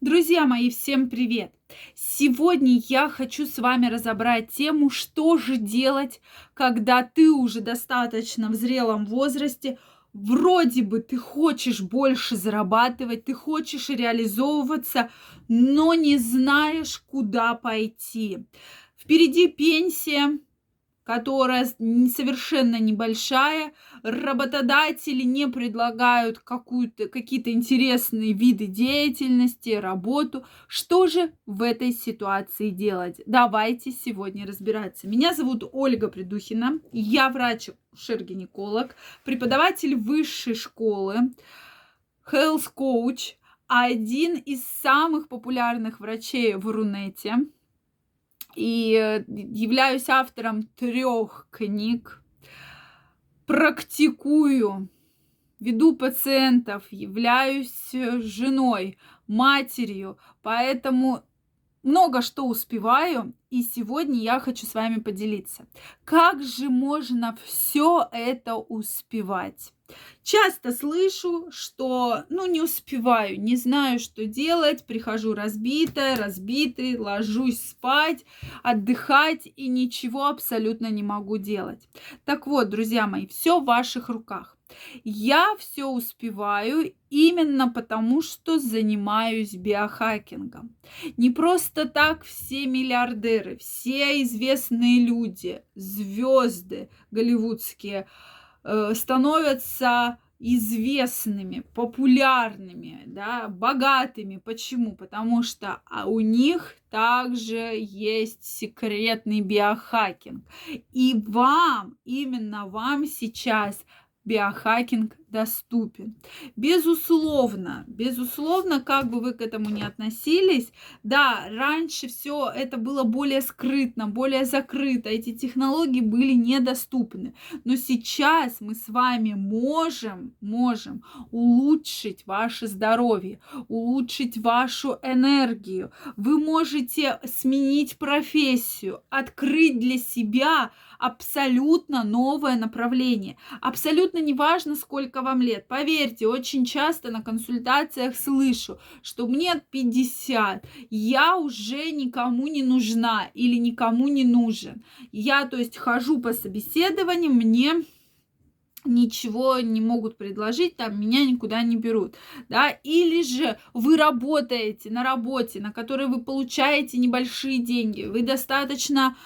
Друзья мои, всем привет! Сегодня я хочу с вами разобрать тему, что же делать, когда ты уже достаточно в зрелом возрасте, вроде бы ты хочешь больше зарабатывать, ты хочешь реализовываться, но не знаешь, куда пойти. Впереди пенсия, которая совершенно небольшая, работодатели не предлагают какую-то, какие-то интересные виды деятельности, работу. Что же в этой ситуации делать? Давайте сегодня разбираться. Меня зовут Ольга Придухина, я врач-шер-гинеколог, преподаватель высшей школы, health coach, один из самых популярных врачей в Рунете – и э, являюсь автором трех книг, практикую, веду пациентов, являюсь э, женой, матерью, поэтому много что успеваю, и сегодня я хочу с вами поделиться. Как же можно все это успевать? Часто слышу, что, ну, не успеваю, не знаю, что делать, прихожу разбитая, разбитый, ложусь спать, отдыхать и ничего абсолютно не могу делать. Так вот, друзья мои, все в ваших руках. Я все успеваю именно потому, что занимаюсь биохакингом. Не просто так все миллиардеры, все известные люди, звезды голливудские э, становятся известными, популярными, да, богатыми. Почему? Потому что а, у них также есть секретный биохакинг. И вам, именно вам сейчас биохакинг доступен. Безусловно, безусловно, как бы вы к этому не относились, да, раньше все это было более скрытно, более закрыто, эти технологии были недоступны. Но сейчас мы с вами можем, можем улучшить ваше здоровье, улучшить вашу энергию. Вы можете сменить профессию, открыть для себя абсолютно новое направление. Абсолютно неважно, сколько сколько вам лет. Поверьте, очень часто на консультациях слышу, что мне 50, я уже никому не нужна или никому не нужен. Я, то есть, хожу по собеседованиям, мне ничего не могут предложить, там меня никуда не берут, да, или же вы работаете на работе, на которой вы получаете небольшие деньги, вы достаточно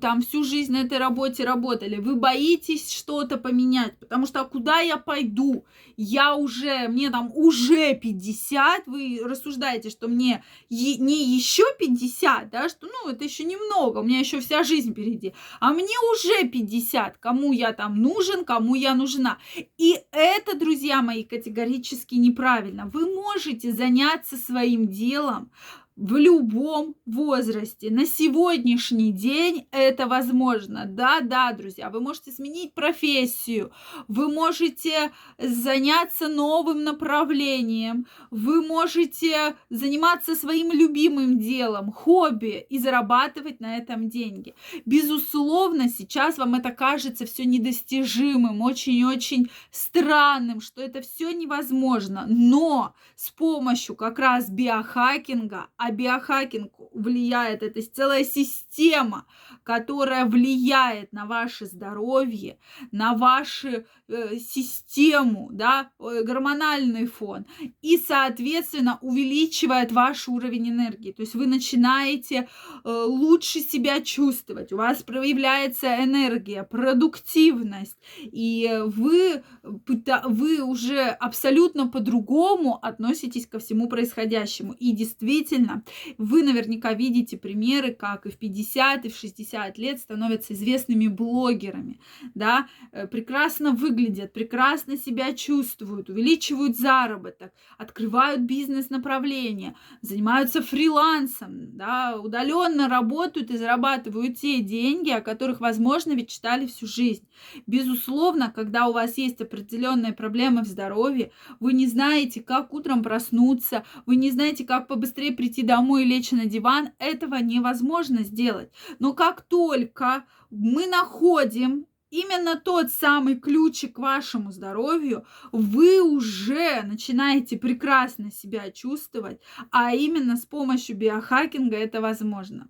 там всю жизнь на этой работе работали, вы боитесь что-то поменять, потому что а куда я пойду, я уже, мне там уже 50, вы рассуждаете, что мне не еще 50, да, что ну это еще немного, у меня еще вся жизнь впереди, а мне уже 50, кому я там нужен, кому я нужна. И это, друзья мои, категорически неправильно. Вы можете заняться своим делом, в любом возрасте. На сегодняшний день это возможно. Да, да, друзья, вы можете сменить профессию, вы можете заняться новым направлением, вы можете заниматься своим любимым делом, хобби и зарабатывать на этом деньги. Безусловно, сейчас вам это кажется все недостижимым, очень-очень странным, что это все невозможно, но с помощью как раз биохакинга а биохакинг влияет, это целая система, которая влияет на ваше здоровье, на вашу э, систему, да, гормональный фон, и, соответственно, увеличивает ваш уровень энергии. То есть вы начинаете э, лучше себя чувствовать, у вас проявляется энергия, продуктивность, и вы, вы уже абсолютно по-другому относитесь ко всему происходящему. И действительно, правильно. Вы наверняка видите примеры, как и в 50, и в 60 лет становятся известными блогерами, да, э, прекрасно выглядят, прекрасно себя чувствуют, увеличивают заработок, открывают бизнес-направления, занимаются фрилансом, да, удаленно работают и зарабатывают те деньги, о которых, возможно, мечтали всю жизнь. Безусловно, когда у вас есть определенные проблемы в здоровье, вы не знаете, как утром проснуться, вы не знаете, как побыстрее прийти прийти домой и лечь на диван, этого невозможно сделать. Но как только мы находим именно тот самый ключик к вашему здоровью, вы уже начинаете прекрасно себя чувствовать, а именно с помощью биохакинга это возможно.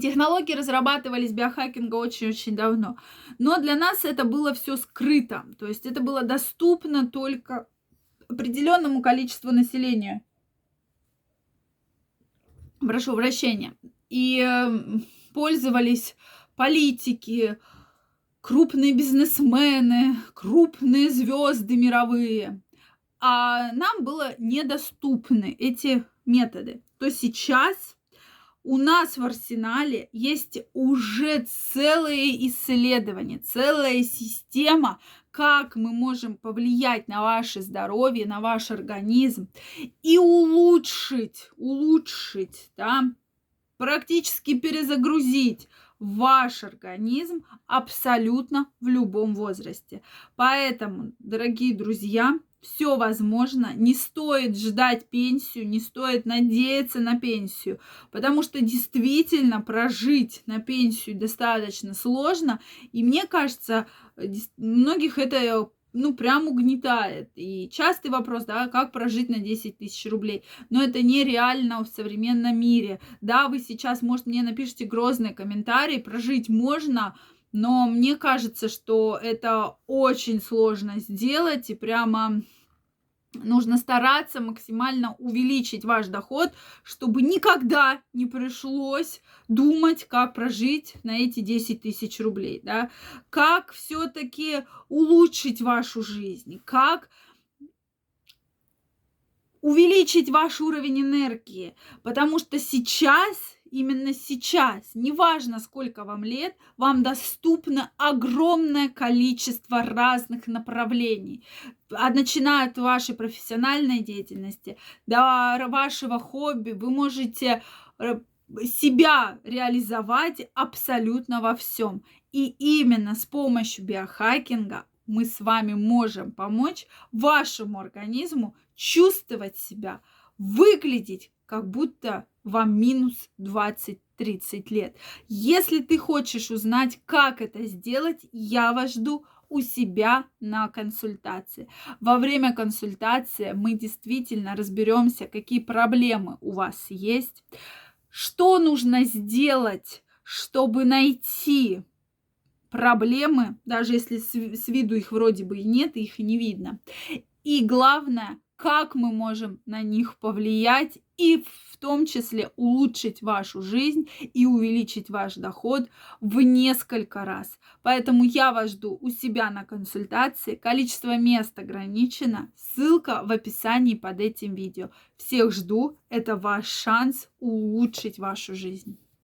Технологии разрабатывались биохакинга очень-очень давно, но для нас это было все скрыто, то есть это было доступно только определенному количеству населения. Прошу прощения. И эм, пользовались политики, крупные бизнесмены, крупные звезды мировые. А нам было недоступны эти методы. То сейчас у нас в арсенале есть уже целые исследования, целая система, как мы можем повлиять на ваше здоровье, на ваш организм и улучшить, улучшить, да, практически перезагрузить ваш организм абсолютно в любом возрасте. Поэтому, дорогие друзья, все возможно, не стоит ждать пенсию, не стоит надеяться на пенсию, потому что действительно прожить на пенсию достаточно сложно, и мне кажется, многих это ну, прям угнетает. И частый вопрос, да, как прожить на 10 тысяч рублей. Но это нереально в современном мире. Да, вы сейчас, может, мне напишите грозный комментарий, прожить можно, но мне кажется, что это очень сложно сделать, и прямо нужно стараться максимально увеличить ваш доход, чтобы никогда не пришлось думать, как прожить на эти 10 тысяч рублей, да, как все-таки улучшить вашу жизнь, как увеличить ваш уровень энергии, потому что сейчас именно сейчас, неважно сколько вам лет, вам доступно огромное количество разных направлений. А начиная от вашей профессиональной деятельности до вашего хобби, вы можете э, себя реализовать абсолютно во всем. И именно с помощью биохакинга мы с вами можем помочь вашему организму чувствовать себя, выглядеть как будто вам минус 20-30 лет. Если ты хочешь узнать, как это сделать, я вас жду у себя на консультации. Во время консультации мы действительно разберемся, какие проблемы у вас есть, что нужно сделать, чтобы найти проблемы, даже если с виду их вроде бы и нет, их и не видно. И главное, как мы можем на них повлиять и в том числе улучшить вашу жизнь и увеличить ваш доход в несколько раз. Поэтому я вас жду у себя на консультации. Количество мест ограничено. Ссылка в описании под этим видео. Всех жду. Это ваш шанс улучшить вашу жизнь.